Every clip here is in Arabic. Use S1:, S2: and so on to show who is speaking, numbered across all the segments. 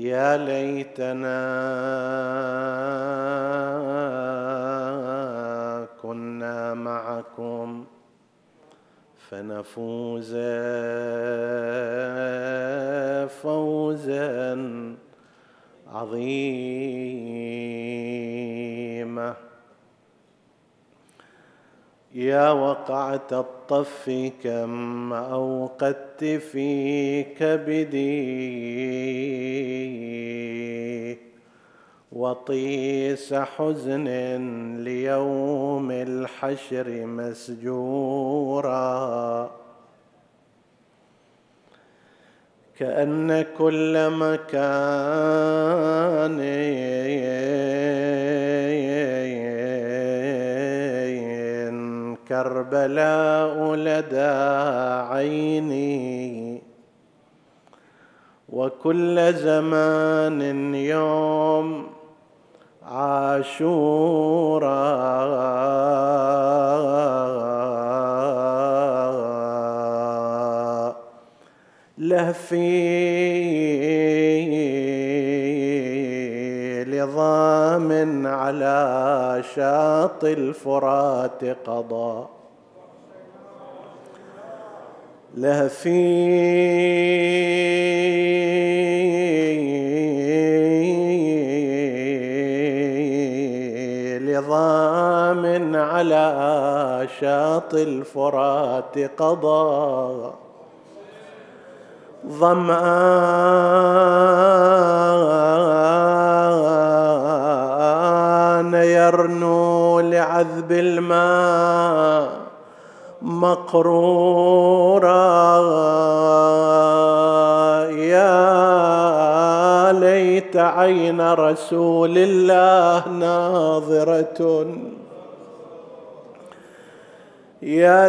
S1: يا ليتنا كنا معكم فنفوز فوزا عظيما. يا وقعة الطف كم أوقدت في كبدي وطيس حزن ليوم الحشر مسجورا. كأن كل مكان كربلاء لدى عيني. وكل زمان يوم عاشورا. لهفي لظام على شاطئ الفرات قضى. لهفي لظام على شاطئ الفرات قضى. ظمآن يرنو لعذب الماء. مقرورا. يا ليت عين رسول الله ناظرة. يا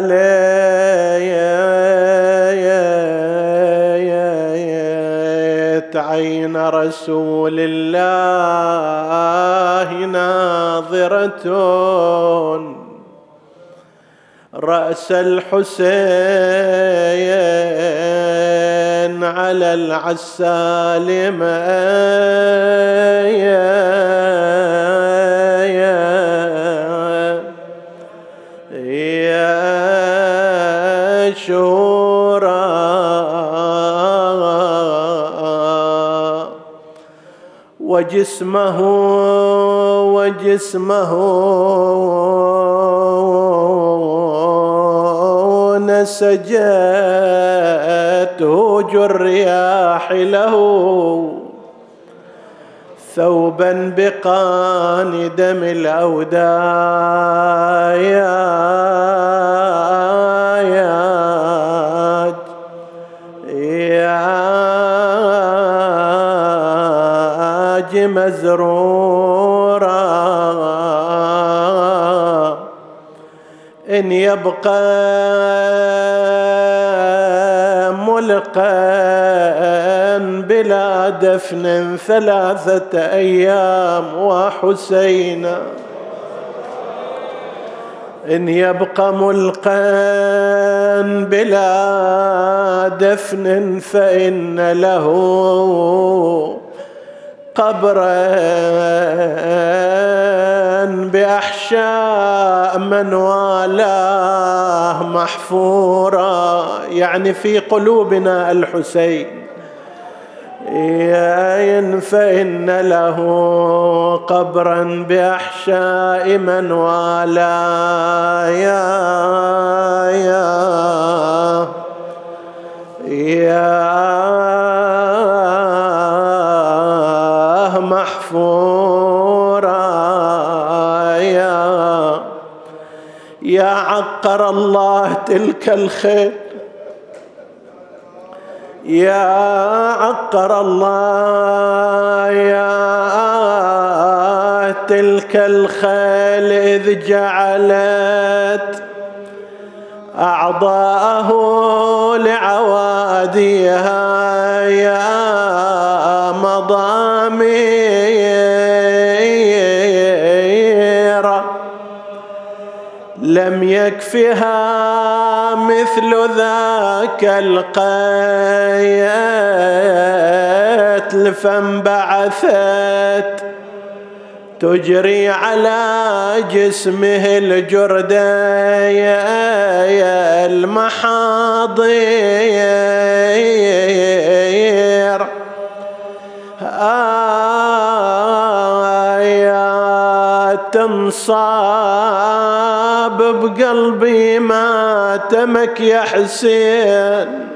S1: ليت عين رسول الله ناظرة. رأس الحسين على العسال يا شورى. وجسمه وجسمه. نسجته الرياح له. ثوبا بقان دم الأودايات يا مزرورا. إن يبقى ملقا بلا دفن ثلاثة أيام وحسينا إن يبقى ملقا بلا دفن فإن له قبرا. باحشاء من والاه محفورا يعني في قلوبنا الحسين فإن له قبرا بأحشاء من والاه يا يا يا محفورا عقر الله تلك الخيل يا عقر الله يا تلك الخيل إذ جعلت أعضاءه لعواديها. يكفها مثل ذاك القيت فانبعثت تجري على جسمه يا المحاضير. آيات تنصاب بقلبي ما تمك يا حسين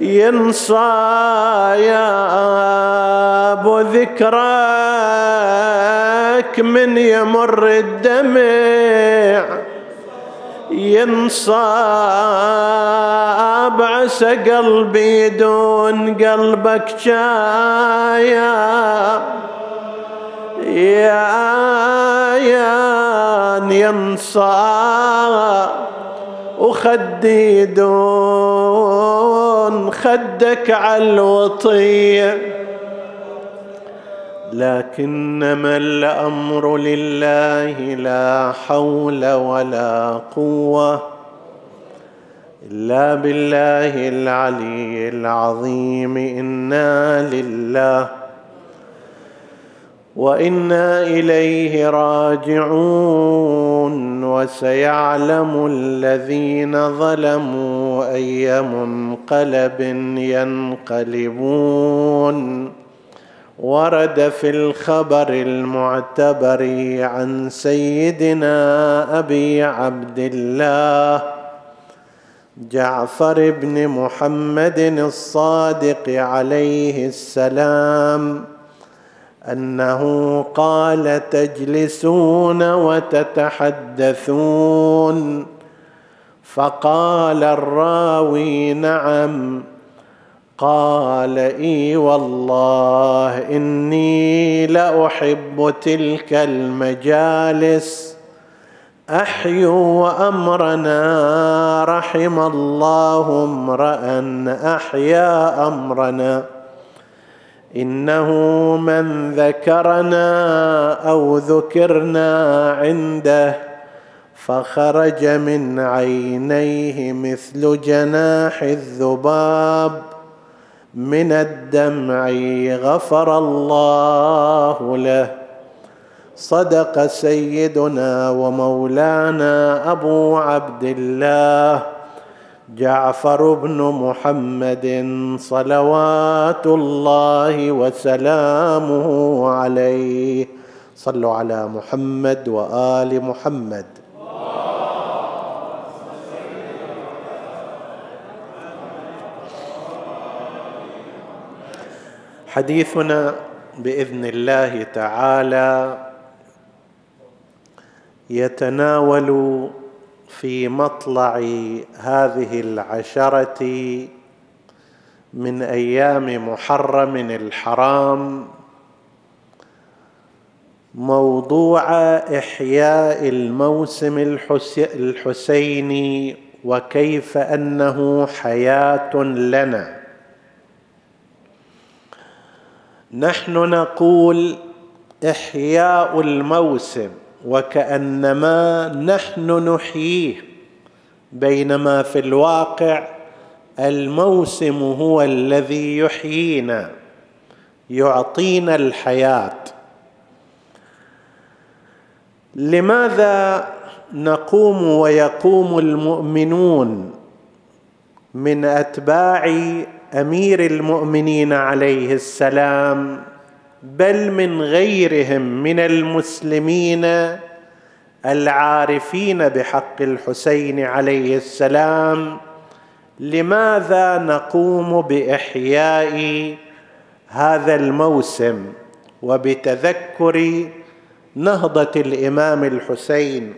S1: ينصى يا أبو ذكرك من يمر الدمع ينصاب عسى قلبي دون قلبك جايا يا ينصاب وخدي دون خدك على الوطيه لكنما الأمر لله لا حول ولا قوة إلا بالله العلي العظيم. إنا لله وإنا إليه راجعون وسيعلم الذين ظلموا أي منقلب ينقلبون. ورد في الخبر المعتبر عن سيدنا أبي عبد الله جعفر بن محمد الصادق عليه السلام أنه قال تجلسون وتتحدثون. فقال الراوي نعم. قال إي والله إني لأحب تلك المجالس. أحيوا وأمرنا. رحم الله امرأ أحيا أمرنا. إنه من ذكرنا أو ذكرنا عنده فخرج من عينيه مثل جناح الذباب من الدمع غفر الله له. صدق سيدنا ومولانا أبو عبد الله جعفر بن محمد صلوات الله وسلامه عليه. صلوا على محمد وآل محمد. حديثنا بإذن الله تعالى يتناول في مطلع هذه العشرة من أيام محرم الحرام موضوع إحياء الموسم الحسيني وكيف أنه حياة لنا. نحن نقول إحياء الموسم. وكأنما نحن نحييه بينما في الواقع الموسم هو الذي يحيينا يعطينا الحياة. لماذا نقوم ويقوم المؤمنون من أتباع أمير المؤمنين عليه السلام؟ بل من غيرهم من المسلمين العارفين بحق الحسين عليه السلام لماذا نقوم بإحياء هذا الموسم وبتذكر نهضة الإمام الحسين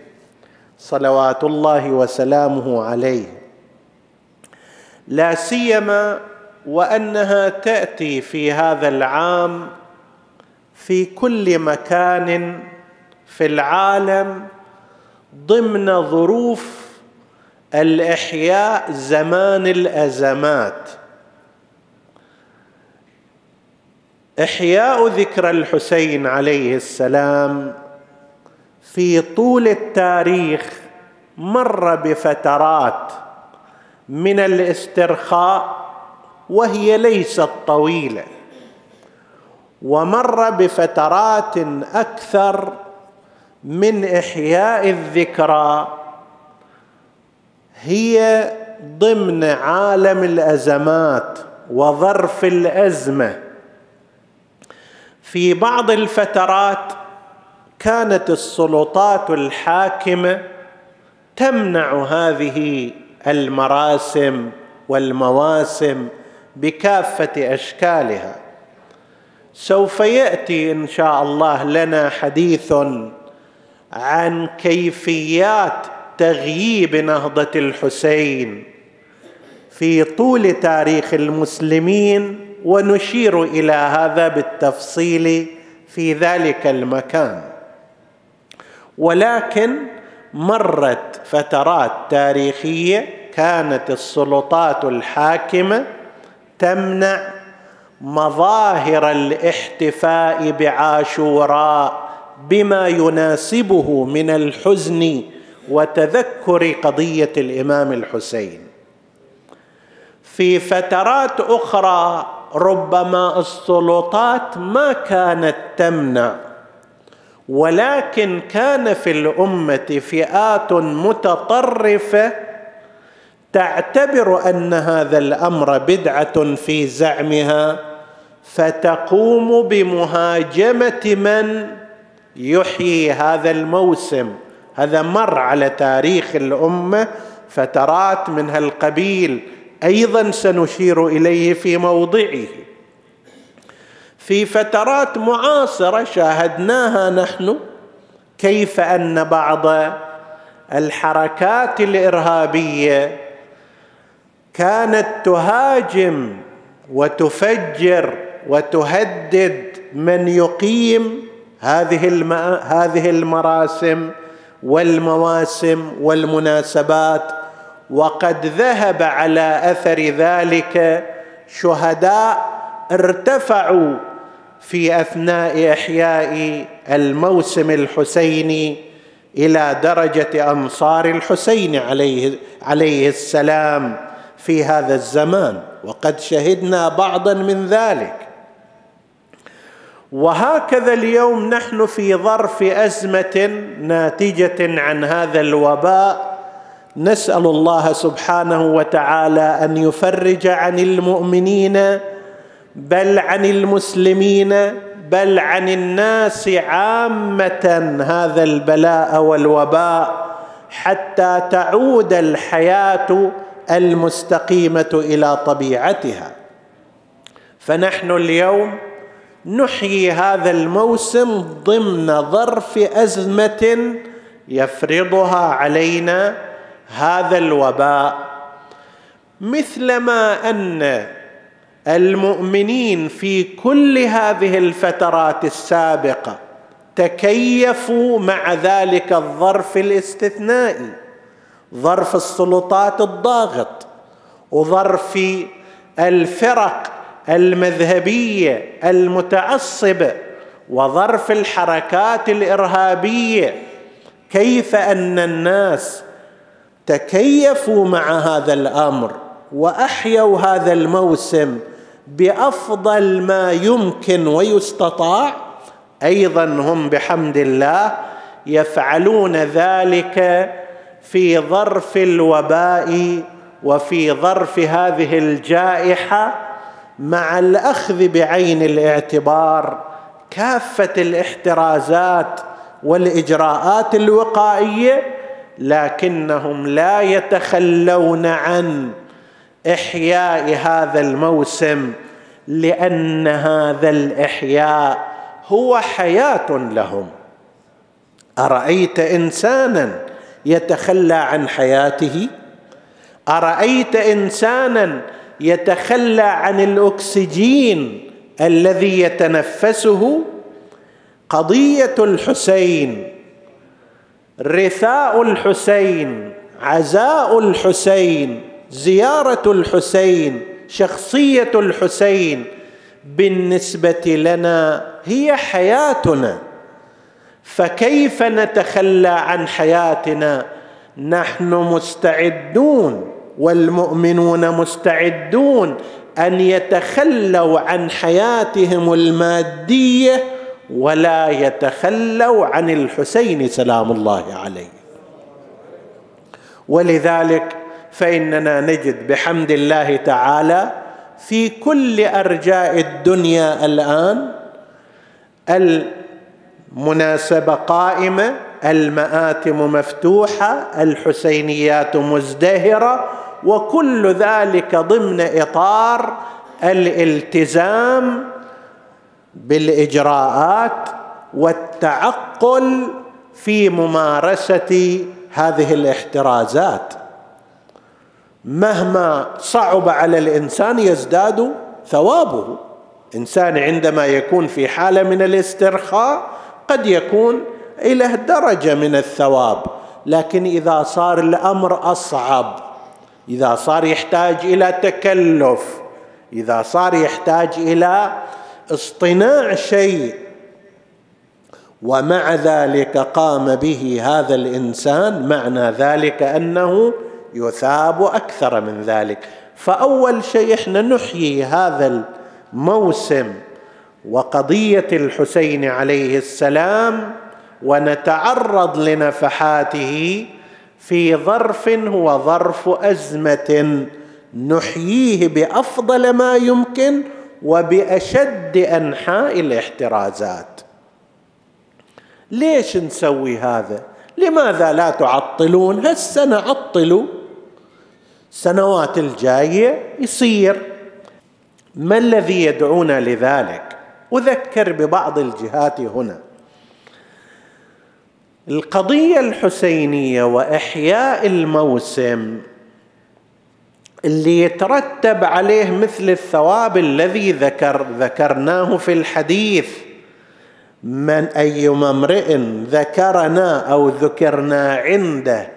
S1: صلوات الله وسلامه عليه؟ لا سيما وأنها تأتي في هذا العام في كل مكان في العالم ضمن ظروف الإحياء زمان الأزمات. إحياء ذكرى الحسين عليه السلام في طول التاريخ مر بفترات من الاسترخاء وهي ليست طويلة. ومر بفترات أكثر من إحياء الذكرى. هي ضمن عالم الأزمات وظرف الأزمة. في بعض الفترات كانت السلطات الحاكمة تمنع هذه المراسم والمواسم بكافة أشكالها. سوف يأتي إن شاء الله لنا حديث عن كيفيات تغييب نهضة الحسين في طول تاريخ المسلمين ونشير إلى هذا بالتفصيل في ذلك المكان. ولكن مرت فترات تاريخية كانت السلطات الحاكمة تمنع مظاهر الاحتفاء بعاشوراء بما يناسبه من الحزن وتذكر قضية الإمام الحسين. في فترات أخرى ربما السلطات ما كانت تمنع ولكن كان في الأمة فئات متطرفة تعتبر أن هذا الأمر بدعة في زعمها. فتقوم بمهاجمة من يحيي هذا الموسم. هذا مر على تاريخ الأمة فترات من هالقبيل أيضا سنشير إليه في موضعه. في فترات معاصرة شاهدناها نحن كيف أن بعض الحركات الإرهابية كانت تهاجم وتفجر وتهدد من يقيم هذه هذه المراسم والمواسم والمناسبات وقد ذهب على أثر ذلك شهداء ارتفعوا في أثناء إحياء الموسم الحسيني إلى درجة انصار الحسين عليه عليه السلام في هذا الزمان وقد شهدنا بعضا من ذلك. وهكذا اليوم نحن في ظرف أزمة ناتجة عن هذا الوباء. نسأل الله سبحانه وتعالى أن يفرج عن المؤمنين بل عن المسلمين بل عن الناس عامة هذا البلاء والوباء حتى تعود الحياة المستقيمة إلى طبيعتها. فنحن اليوم نحيي هذا الموسم ضمن ظرف أزمة يفرضها علينا هذا الوباء. مثلما أن المؤمنين في كل هذه الفترات السابقة تكيفوا مع ذلك الظرف الاستثنائي ظرف السلطات الضاغط وظرف الفرق المذهبيه المتعصبه وظرف الحركات الارهابيه كيف أن الناس تكيفوا مع هذا الأمر وأحيوا هذا الموسم بأفضل ما يمكن ويستطاع؟ أيضا هم بحمد الله يفعلون ذلك في ظرف الوباء وفي ظرف هذه الجائحة. مع الأخذ بعين الاعتبار كافة الاحترازات والإجراءات الوقائية لكنهم لا يتخلون عن إحياء هذا الموسم لأن هذا الإحياء هو حياة لهم. أرأيت إنسانا يتخلى عن حياته؟ أرأيت إنسانا يتخلى عن الأكسجين الذي يتنفسه قضية الحسين رثاء الحسين عزاء الحسين زيارة الحسين شخصية الحسين. بالنسبة لنا هي حياتنا. فكيف نتخلى عن حياتنا؟ نحن مستعدون. والمؤمنون مستعدون أن يتخلوا عن حياتهم المادية ولا يتخلوا عن الحسين سلام الله عليه. ولذلك فإننا نجد بحمد الله تعالى في كل أرجاء الدنيا الآن المناسبة قائمة المآتم مفتوحة الحسينيات مزدهرة وكل ذلك ضمن إطار الالتزام بالإجراءات والتعقل في ممارسة هذه الاحترازات. مهما صعب على الإنسان يزداد ثوابه. إنسان عندما يكون في حالة من الاسترخاء قد يكون إلى درجة من الثواب لكن إذا صار الأمر أصعب إذا صار يحتاج إلى تكلف إذا صار يحتاج إلى اصطناع شيء. ومع ذلك قام به هذا الإنسان معنى ذلك أنه يثاب أكثر من ذلك. فأول شيء إحنا نحيي هذا الموسم وقضية الحسين عليه السلام ونتعرض لنفحاته في ظرف هو ظرف أزمة نحييه بأفضل ما يمكن وبأشد أنحاء الاحترازات. ليش نسوي هذا؟ لماذا لا تعطلون؟ هالسنه عطلوا السنوات الجاية يصير. ما الذي يدعونا لذلك؟ أذكر ببعض الجهات هنا. القضية الحسينية وإحياء الموسم اللي يترتب عليه مثل الثواب الذي ذكر ذكرناه في الحديث. من أيما امرئ ذكرنا أو ذكرنا عنده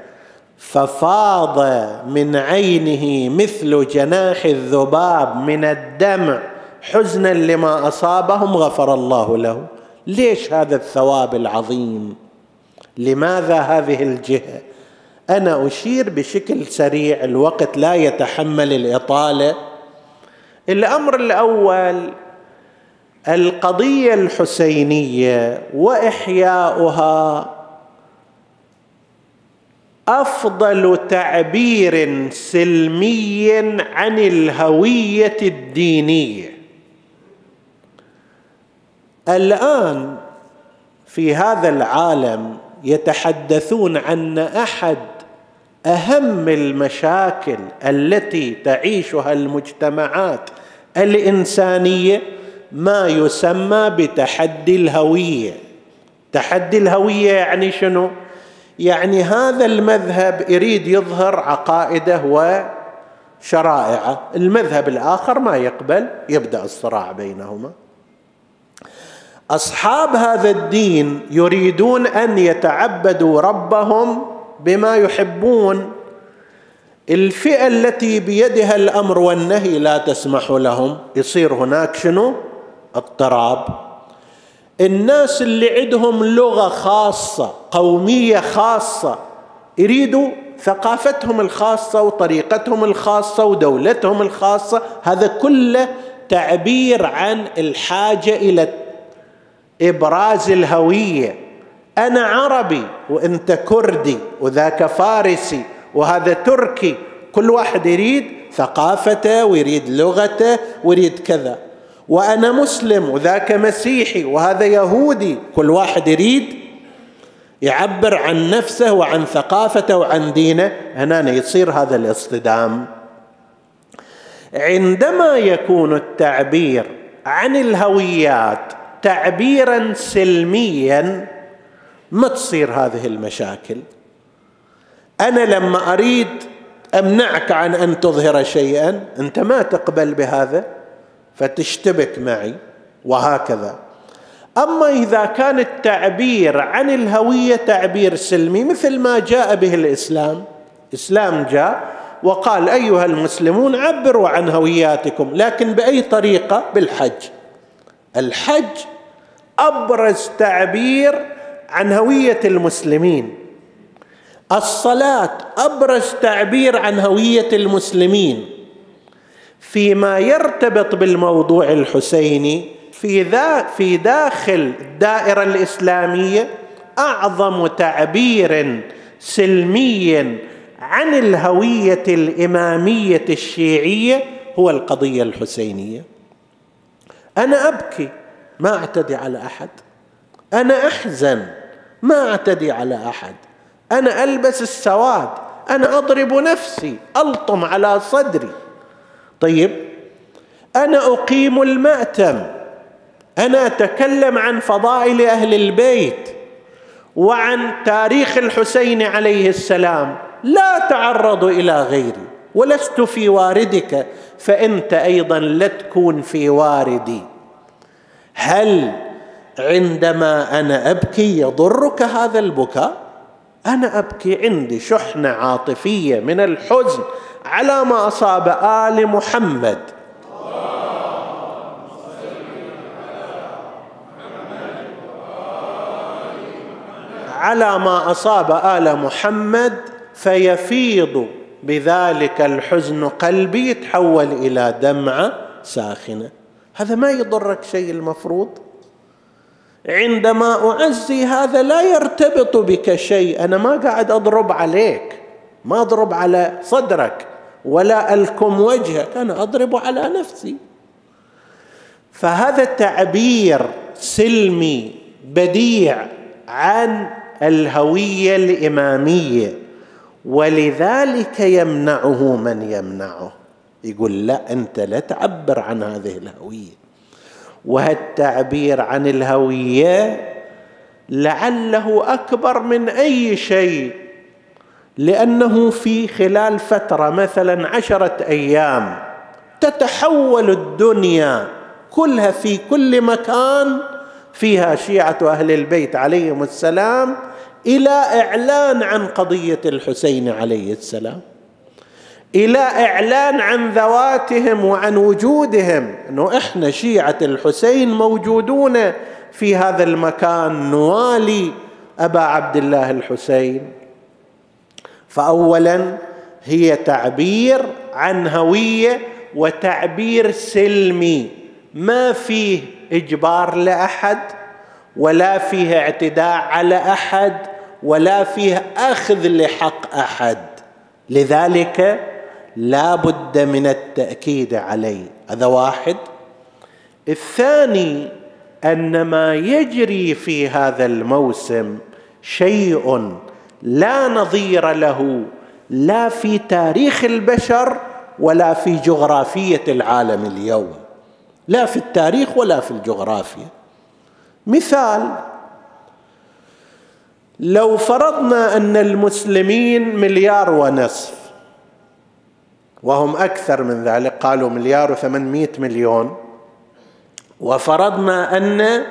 S1: ففاض من عينه مثل جناح الذباب من الدمع. حزنا لما أصابهم غفر الله له. ليش هذا الثواب العظيم؟ لماذا هذه الجهة؟ أنا أشير بشكل سريع الوقت لا يتحمل الإطالة. الأمر الأول القضية الحسينية وإحياؤها أفضل تعبير سلمي عن الهوية الدينية. الآن في هذا العالم يتحدثون عن أحد أهم المشاكل التي تعيشها المجتمعات الإنسانية ما يسمى بتحدي الهوية. تحدي الهوية يعني شنو؟ يعني هذا المذهب يريد يظهر عقائده وشرائعه. المذهب الآخر ما يقبل يبدأ الصراع بينهما. أصحاب هذا الدين يريدون أن يتعبدوا ربهم بما يحبون. الفئة التي بيدها الأمر والنهي لا تسمح لهم. يصير هناك شنو؟ اضطراب. الناس اللي عندهم لغة خاصة قومية خاصة يريدوا ثقافتهم الخاصة وطريقتهم الخاصة ودولتهم الخاصة. هذا كله تعبير عن الحاجة إلى إبراز الهوية. أنا عربي وانت كردي وذاك فارسي وهذا تركي. كل واحد يريد ثقافته ويريد لغته ويريد كذا. وأنا مسلم وذاك مسيحي وهذا يهودي. كل واحد يريد يعبر عن نفسه وعن ثقافته وعن دينه. هنا يصير هذا الاصطدام. عندما يكون التعبير عن الهويات تعبيرا سلميا ما تصير هذه المشاكل. أنا لما أريد أمنعك عن أن تظهر شيئا أنت ما تقبل بهذا فتشتبك معي وهكذا. أما إذا كان التعبير عن الهوية تعبير سلمي مثل ما جاء به الإسلام إسلام جاء وقال أيها المسلمون عبروا عن هوياتكم لكن بأي طريقة؟ بالحج. الحج أبرز تعبير عن هوية المسلمين. الصلاة أبرز تعبير عن هوية المسلمين. فيما يرتبط بالموضوع الحسيني في ذا في داخل الدائرة الإسلامية أعظم تعبير سلمي عن الهوية الإمامية الشيعية هو القضية الحسينية. أنا أبكي ما أعتدي على أحد. أنا أحزن. ما أعتدي على أحد. أنا ألبس السواد. أنا أضرب نفسي. ألطم على صدري. طيب أنا أقيم المأتم. أنا أتكلم عن فضائل أهل البيت وعن تاريخ الحسين عليه السلام. لا تعرض إلى غيري. ولست في واردك فأنت أيضا لا تكون في واردي. هل عندما أنا أبكي يضرك هذا البكاء؟ أنا أبكي عندي شحنة عاطفية من الحزن على ما أصاب آل محمد. على ما أصاب آل محمد فيفيض بذلك الحزن قلبي يتحول إلى دمعة ساخنة. هذا ما يضرك شيء المفروض. عندما أعزي هذا لا يرتبط بك شيء. أنا ما قاعد أضرب عليك ما أضرب على صدرك ولا ألكم وجهك. أنا أضرب على نفسي. فهذا تعبير سلمي بديع عن الهوية الإمامية ولذلك يمنعه من يمنعه. يقول لا أنت لا تعبر عن هذه الهوية. وهالتعبير عن الهوية لعله أكبر من أي شيء لأنه في خلال فترة مثلا عشرة أيام تتحول الدنيا كلها في كل مكان فيها شيعة أهل البيت عليهم السلام إلى إعلان عن قضية الحسين عليه السلام. إلى إعلان عن ذواتهم وعن وجودهم. إنه إحنا شيعة الحسين موجودون في هذا المكان. نوالي أبا عبد الله الحسين. فاولا هي تعبير عن هوية وتعبير سلمي. ما فيه إجبار لأحد ولا فيه اعتداء على أحد ولا فيه أخذ لحق أحد. لذلك لا بد من التأكيد عليه. هذا واحد. الثاني أن ما يجري في هذا الموسم شيء لا نظير له لا في تاريخ البشر ولا في جغرافية العالم اليوم. لا في التاريخ ولا في الجغرافيا مثال لو فرضنا أن المسلمين مليار ونصف وهم أكثر من ذلك قالوا مليار وثمانمائة مليون. وفرضنا أن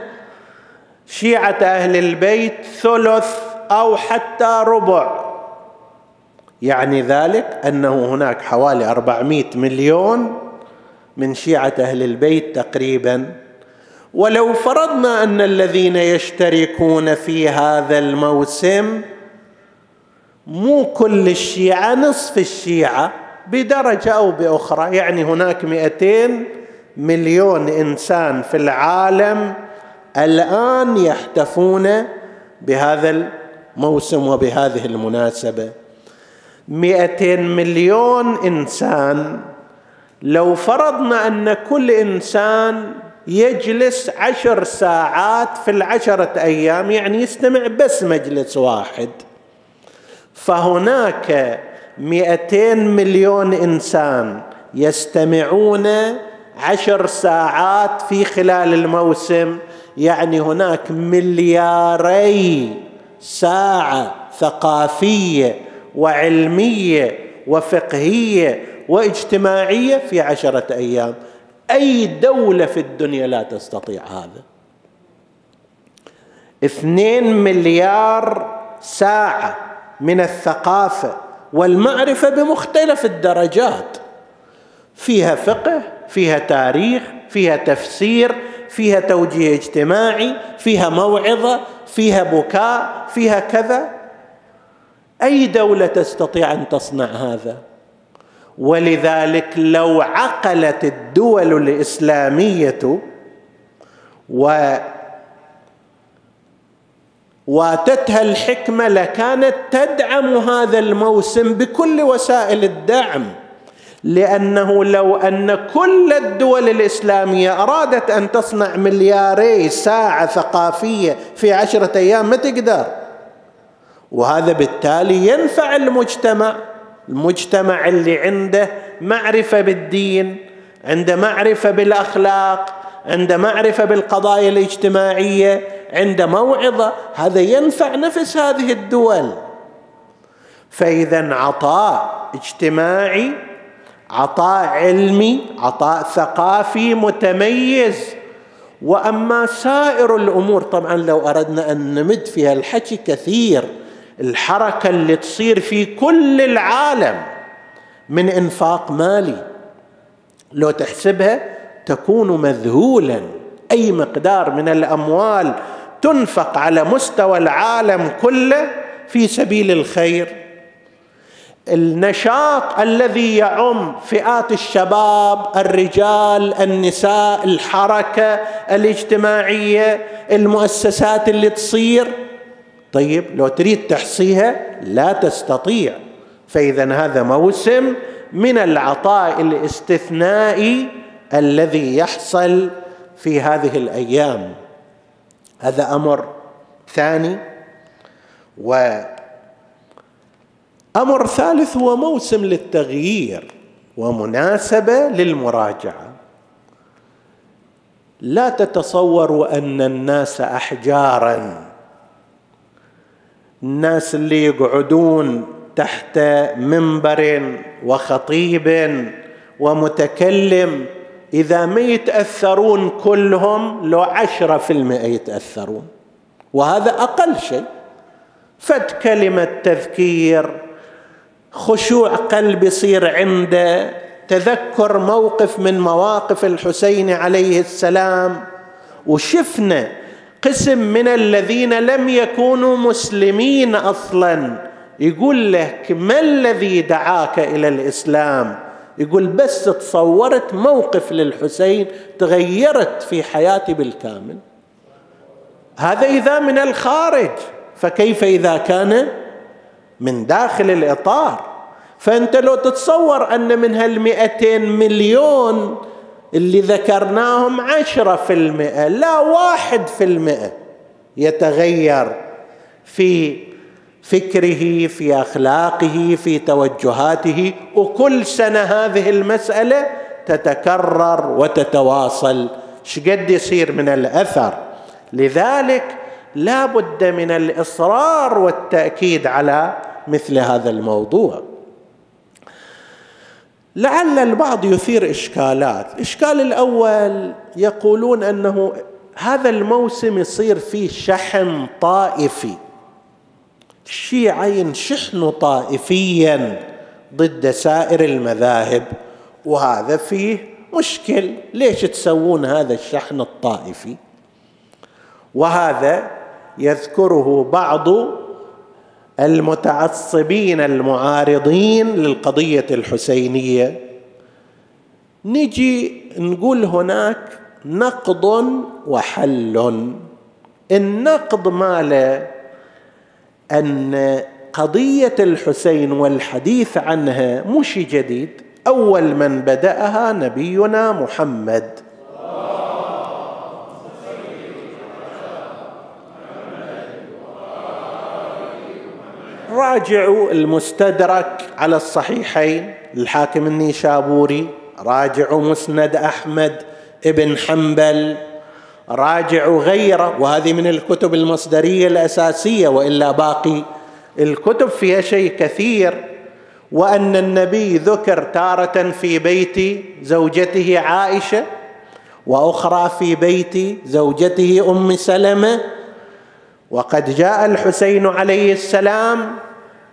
S1: شيعة أهل البيت ثلث أو حتى ربع. يعني ذلك أنه هناك حوالي أربعمائة مليون من شيعة أهل البيت تقريبا. ولو فرضنا أن الذين يشتركون في هذا الموسم مو كل الشيعة نصف الشيعة بدرجة أو بأخرى. يعني هناك مئتين مليون إنسان في العالم الآن يحتفون بهذا الموسم وبهذه المناسبة. مئتين مليون إنسان. لو فرضنا أن كل إنسان يجلس عشر ساعات في العشرة أيام يعني يستمع بس مجلس واحد فهناك مئتين مليون إنسان يستمعون عشر ساعات في خلال الموسم. يعني هناك ملياري ساعة ثقافية وعلمية وفقهية واجتماعية في عشرة أيام. أي دولة في الدنيا لا تستطيع هذا؟ اثنين مليار ساعة من الثقافة والمعرفة بمختلف الدرجات. فيها فقه فيها تاريخ فيها تفسير فيها توجيه اجتماعي فيها موعظة فيها بكاء فيها كذا. أي دولة تستطيع أن تصنع هذا؟ ولذلك لو عقلت الدول الإسلامية و واتتها الحكمة لكانت تدعم هذا الموسم بكل وسائل الدعم لأنه لو أن كل الدول الإسلامية أرادت أن تصنع ملياري ساعة ثقافية في عشرة أيام ما تقدر. وهذا بالتالي ينفع المجتمع المجتمع اللي عنده معرفة بالدين عنده معرفة بالأخلاق عنده معرفة بالقضايا الاجتماعية عنده موعظة هذا ينفع نفس هذه الدول. فإذا عطاء اجتماعي عطاء علمي عطاء ثقافي متميز. وأما سائر الأمور طبعا لو أردنا أن نمد فيها الحكي كثير الحركة اللي تصير في كل العالم من إنفاق مالي لو تحسبها تكون مذهولا أي مقدار من الأموال تنفق على مستوى العالم كله في سبيل الخير. النشاط الذي يعم فئات الشباب الرجال النساء الحركة الاجتماعية المؤسسات اللي تصير. طيب لو تريد تحصيها لا تستطيع فإذا هذا موسم من العطاء الاستثنائي الذي يحصل في هذه الأيام. هذا أمر ثاني. و أمر ثالث هو موسم للتغيير ومناسبة للمراجعة. لا تتصوروا أن الناس احجارا. الناس اللي يقعدون تحت منبر وخطيب ومتكلم إذا ما يتأثرون كلهم لو عشرة في المئة يتأثرون. وهذا أقل شيء. فد كلمة تذكير خشوع قلب يصير عنده تذكر موقف من مواقف الحسين عليه السلام. وشفنا قسم من الذين لم يكونوا مسلمين أصلا. يقول لك ما الذي دعاك إلى الإسلام؟ يقول بس تصورت موقف للحسين تغيرت في حياتي بالكامل. هذا إذا من الخارج فكيف إذا كان من داخل الإطار؟ فأنت لو تتصور أن من هالمئتين مليون اللي ذكرناهم عشرة في المئة لا واحد في المئة يتغير في فكره في أخلاقه في توجهاته. وكل سنة هذه المسألة تتكرر وتتواصل. شقد يصير من الأثر؟ لذلك لا بد من الإصرار والتأكيد على مثل هذا الموضوع. لعل البعض يثير إشكالات. الإشكال الأول يقولون أنه هذا الموسم يصير فيه شحن طائفي. الشيعه ينشحنوا طائفيا ضد سائر المذاهب وهذا فيه مشكل. ليش تسوون هذا الشحن الطائفي؟ وهذا يذكره بعض المتعصبين المعارضين للقضية الحسينية. نجي نقول هناك نقض وحل. النقض ماله أن قضية الحسين والحديث عنها مش جديد. أول من بدأها نبينا محمد. راجعوا المستدرك على الصحيحين. الحاكم النيشابوري راجعوا مسند أحمد ابن حنبل. راجعوا غيره. وهذه من الكتب المصدرية الأساسية وإلا باقي. الكتب فيها شيء كثير وأن النبي ذكر تارة في بيت زوجته عائشة وأخرى في بيت زوجته أم سلمة. وقد جاء الحسين عليه السلام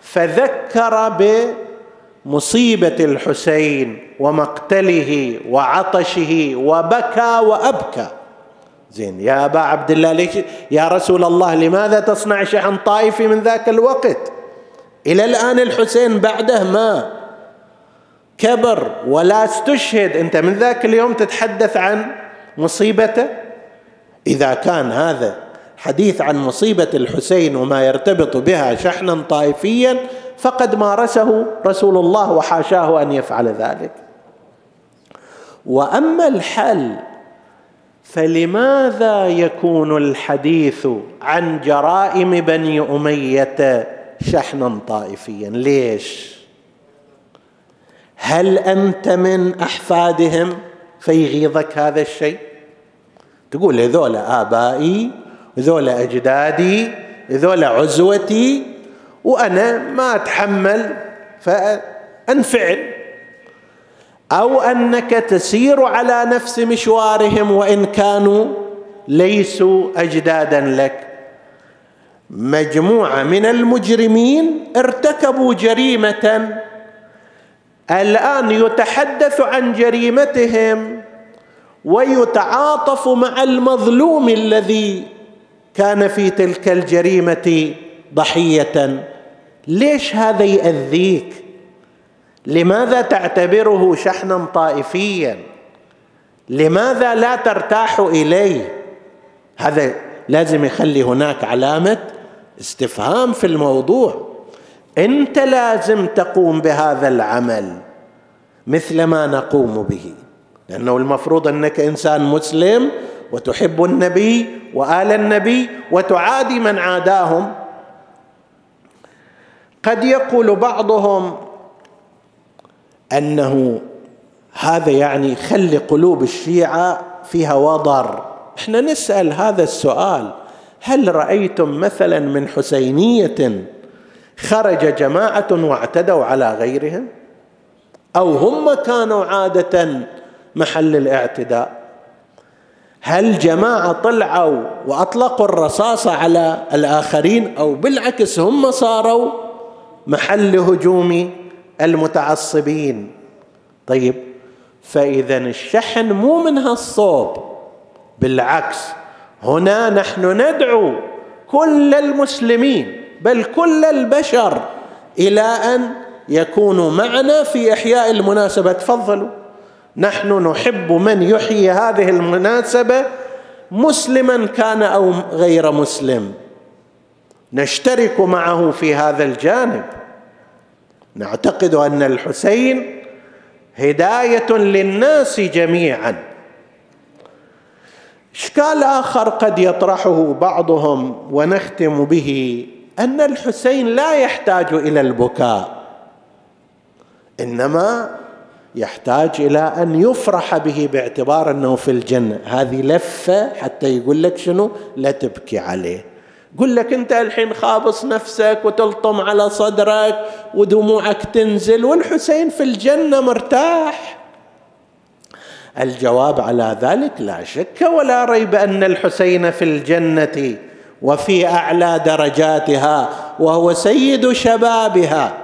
S1: فذكر بمصيبة الحسين ومقتله وعطشه وبكى وأبكى. زين. يا أبا عبد الله ليش؟ يا رسول الله لماذا تصنع شحن طائفي من ذاك الوقت؟ إلى الآن الحسين بعده ما. كبر ولا استشهد. أنت من ذاك اليوم تتحدث عن مصيبته؟ إذا كان هذا حديث عن مصيبة الحسين وما يرتبط بها شحنا طائفيا فقد مارسه رسول الله وحاشاه أن يفعل ذلك. وأما الحل فلماذا يكون الحديث عن جرائم بني أمية شحنا طائفيا؟ ليش؟ هل أنت من أحفادهم؟ فيغيظك هذا الشيء؟ تقول هذول آبائي هذول أجدادي هذول عزوتي وأنا ما أتحمل فأنفعل. أو أنك تسير على نفس مشوارهم وإن كانوا ليسوا أجدادا لك. مجموعة من المجرمين ارتكبوا جريمة. الآن يتحدث عن جريمتهم ويتعاطف مع المظلوم الذي كان في تلك الجريمة ضحية. ليش هذا يأذيك؟ لماذا تعتبره شحنا طائفيا؟ لماذا لا ترتاح إليه؟ هذا لازم يخلي هناك علامة استفهام في الموضوع. أنت لازم تقوم بهذا العمل مثل ما نقوم به لأنه المفروض أنك إنسان مسلم وتحب النبي وآل النبي وتعادي من عاداهم. قد يقول بعضهم أنه هذا يعني خلي قلوب الشيعة فيها وضر. إحنا نسأل هذا السؤال. هل رأيتم مثلا من حسينية خرج جماعة واعتدوا على غيرهم؟ أو هم كانوا عادة محل الاعتداء؟ هل جماعة طلعوا وأطلقوا الرصاصه على الآخرين أو بالعكس هم صاروا محل هجوم؟ المتعصبين. طيب فإذا الشحن مو من هالصوب بالعكس هنا نحن ندعو كل المسلمين بل كل البشر إلى أن يكونوا معنا في إحياء المناسبة. تفضلوا. نحن نحب من يحيي هذه المناسبة مسلما كان أو غير مسلم. نشترك معه في هذا الجانب. نعتقد أن الحسين هداية للناس جميعا. إشكال آخر قد يطرحه بعضهم ونختم به أن الحسين لا يحتاج إلى البكاء إنما يحتاج إلى أن يفرح به باعتبار أنه في الجنة. هذه لفة حتى يقول لك شنو؟ لا تبكي عليه. قل لك انت الحين خابص نفسك وتلطم على صدرك ودموعك تنزل والحسين في الجنة مرتاح. الجواب على ذلك لا شك ولا ريب أن الحسين في الجنة وفي أعلى درجاتها وهو سيد شبابها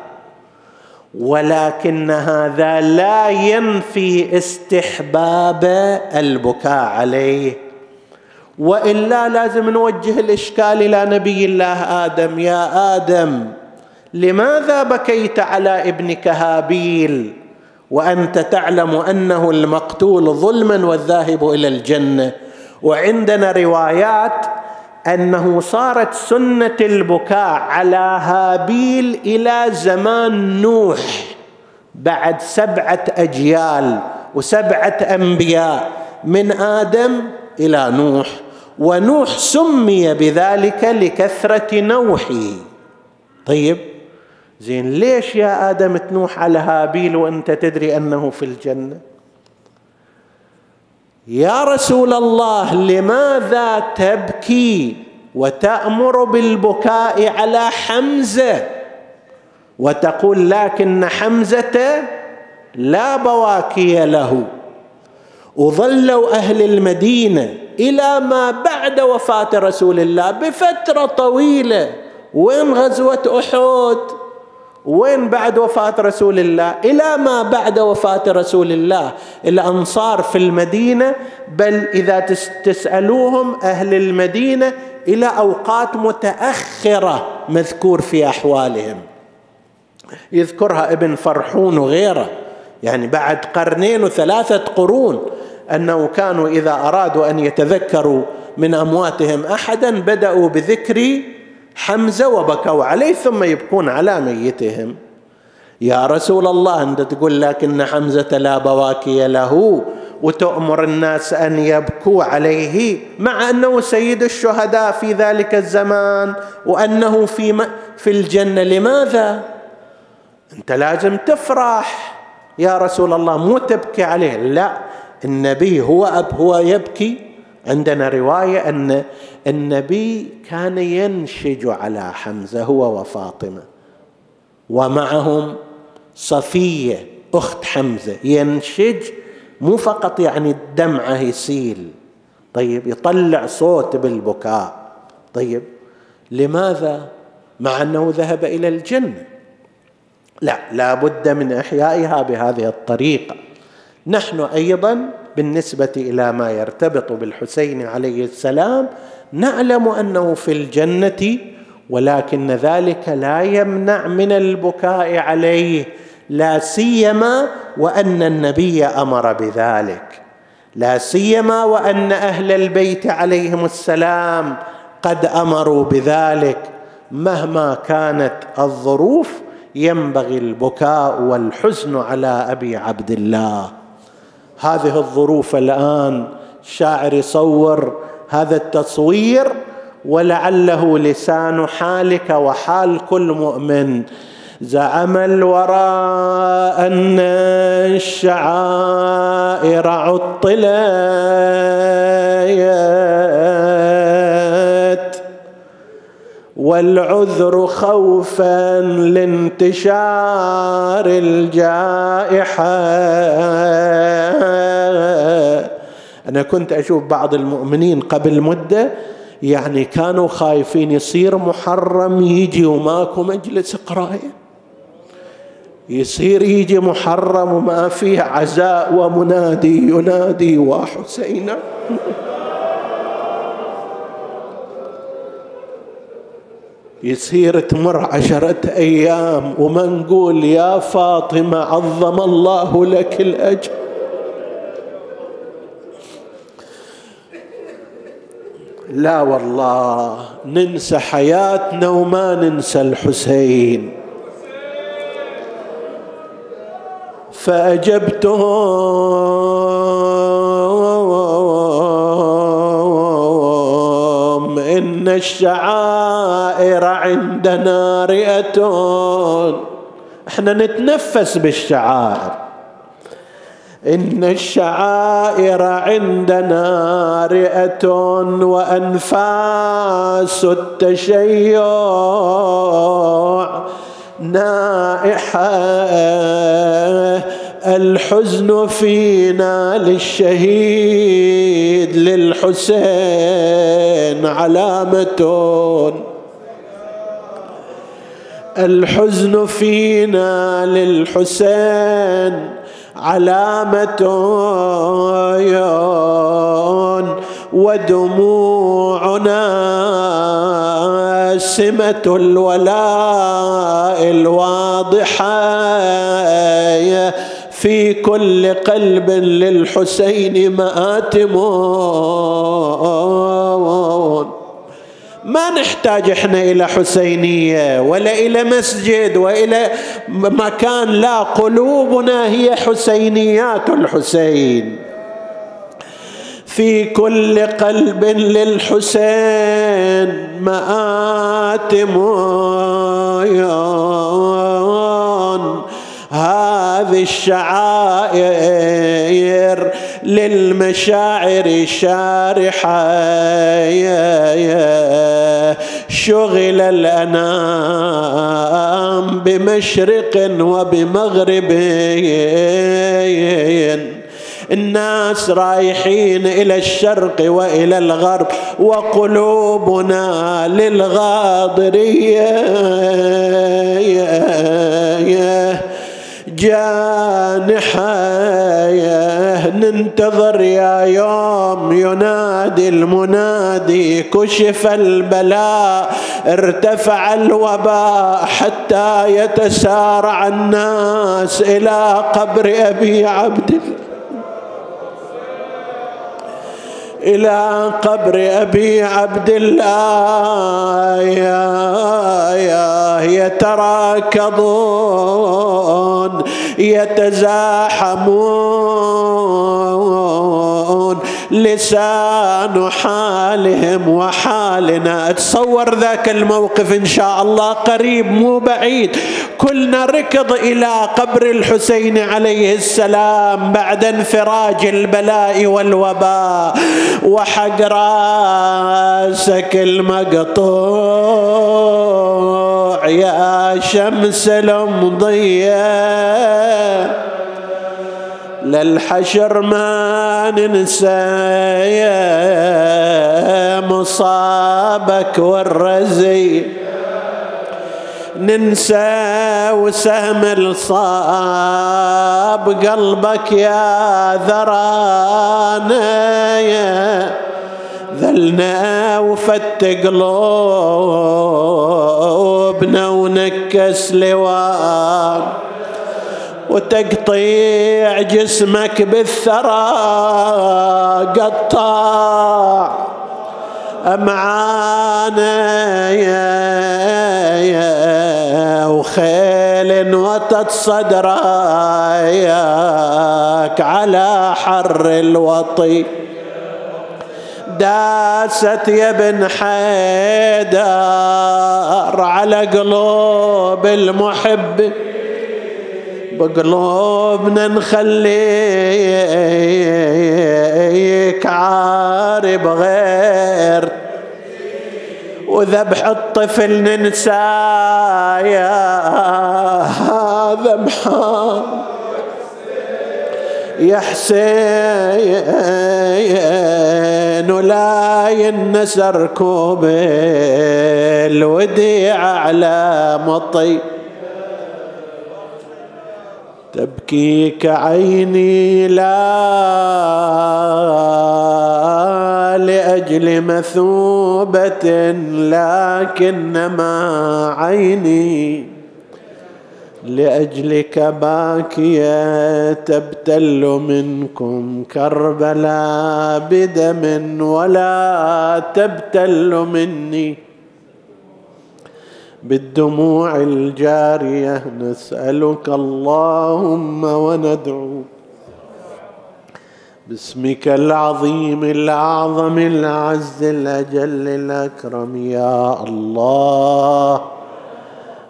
S1: ولكن هذا لا ينفي استحباب البكاء عليه. وإلا لازم نوجه الإشكال إلى نبي الله آدم. يا آدم لماذا بكيت على ابنك هابيل وأنت تعلم أنه المقتول ظلما والذاهب إلى الجنة. وعندنا روايات أنه صارت سنة البكاء على هابيل إلى زمان نوح بعد سبعة أجيال وسبعة أنبياء من آدم إلى نوح. ونوح سمي بذلك لكثرة نوحه طيب زين ليش يا آدم تنوح على هابيل وأنت تدري أنه في الجنة؟ يا رسول الله لماذا تبكي وتأمر بالبكاء على حمزة؟ وتقول لكن حمزة لا بواكي له. وظلوا أهل المدينة إلى ما بعد وفاة رسول الله بفترة طويلة. وين غزوة أحد؟ وين بعد وفاة رسول الله؟ إلى ما بعد وفاة رسول الله. الأنصار في المدينة بل إذا تسألوهم أهل المدينة إلى أوقات متأخرة مذكور في أحوالهم. يذكرها ابن فرحون وغيره. يعني بعد قرنين وثلاثة قرون أنه كانوا إذا أرادوا أن يتذكروا من أمواتهم أحدا بدأوا بذكر حمزة وبكوا عليه ثم يبكون على ميتهم. يا رسول الله أنت تقول لكن حمزة لا بواكي له وتؤمر الناس أن يبكوا عليه مع أنه سيد الشهداء في ذلك الزمان وأنه في في الجنة. لماذا؟ أنت لازم تفرح. يا رسول الله مو تبكي عليه لا. النبي هو اب هو يبكي. عندنا رواية أن النبي كان ينشج على حمزة هو وفاطمة ومعهم صفية أخت حمزة. ينشج مو فقط يعني الدمعة يسيل. طيب يطلع صوت بالبكاء. طيب لماذا؟ مع أنه ذهب إلى الجنة. لا لا بد من إحيائها بهذه الطريقة. نحن أيضا بالنسبة إلى ما يرتبط بالحسين عليه السلام نعلم أنه في الجنة ولكن ذلك لا يمنع من البكاء عليه لا سيما وأن النبي أمر بذلك. لا سيما وأن أهل البيت عليهم السلام قد أمروا بذلك. مهما كانت الظروف ينبغي البكاء والحزن على أبي عبد الله. هذه الظروف الآن الشاعر يصور هذا التصوير ولعله لسان حالك وحال كل مؤمن. زعم الورى أن الشعائر عطلت. والعذر خوفا لانتشار الجائحة. أنا كنت أشوف بعض المؤمنين قبل مدة يعني كانوا خايفين يصير محرم يجي وماكو مجلس قرايه يصير يجي محرم وما فيه عزاء ومنادي ينادي وحسينا يصير تمر عشرة أيام وما نقول يا فاطمة عظم الله لك الأجر. لا والله ننسى حياتنا وما ننسى الحسين. فأجبتهم الشعائر عندنا رئة. إحنا نتنفس بالشعائر. إن الشعائر عندنا رئة وأنفاس التشيع. نائحة الحزن فينا للشهيد للحسين. علامة. الحزن فينا للحسين علامة. ودموعنا سمة الولاء الواضحة. في كل قلب للحسين مآتم. ما نحتاج إحنا إلى حسينية ولا إلى مسجد وإلى مكان لا قلوبنا هي حسينيات الحسين. في كل قلب للحسين مآتم. هذه الشعائر للمشاعر شارحة. شغل الأنام بمشرق وبمغرب. الناس رايحين إلى الشرق وإلى الغرب وقلوبنا للغاضرية. جانحة ننتظر يا يوم ينادي المنادي. كشف البلاء ارتفع الوباء حتى يتسارع الناس إلى قبر أبي عبد إلى قبر أبي عبد الله. يا يا يتراكضون يتزاحمون لسان حالهم وحالنا. اتصور ذاك الموقف إن شاء الله قريب مو بعيد. كلنا ركض إلى قبر الحسين عليه السلام بعد انفراج البلاء والوباء. وحق راسك المقطوع. يا شمس المضيه للحشر ما ننسى مصابك والرزي ننسى وسهم الصاب. قلبك يا ذرانا يا ذلنا وفت قلوبنا ونكس لوان وتقطيع جسمك بالثرى قطع أمعانا يا يا وخيل وطت صدراياك على حر الوطي. داست يا ابن حيدر على قلوب المحب بقلوبنا نخليك عارب غير. وذبح الطفل ننسى يا محام يا حسين ولا ينسى ركوب الوديع على مطي. تبكيك عيني لا لأجل مثوبة لكنما عيني. لأجلك باكية تبتل منكم كربلا بدم ولا تبتل مني بالدموع الجارية. نسألك اللهم وندعو باسمك العظيم الأعظم الاعز الأجل الأكرم. يا الله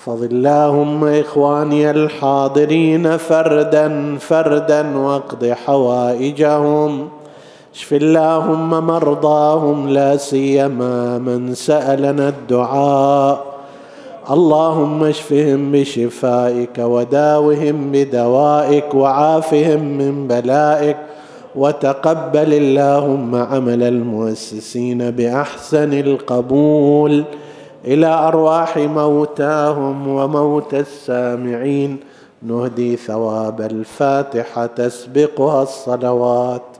S1: احفظ اللهم إخواني الحاضرين فردا فردا واقض حوائجهم. اشف اللهم مرضاهم لا سيما من سألنا الدعاء. اللهم اشفهم بشفائك وداوهم بدوائك وعافهم من بلائك. وتقبل اللهم عمل المؤسسين بأحسن القبول. إلى أرواح موتاهم وموتى السامعين. نهدي ثواب الفاتحة تسبقها الصلوات.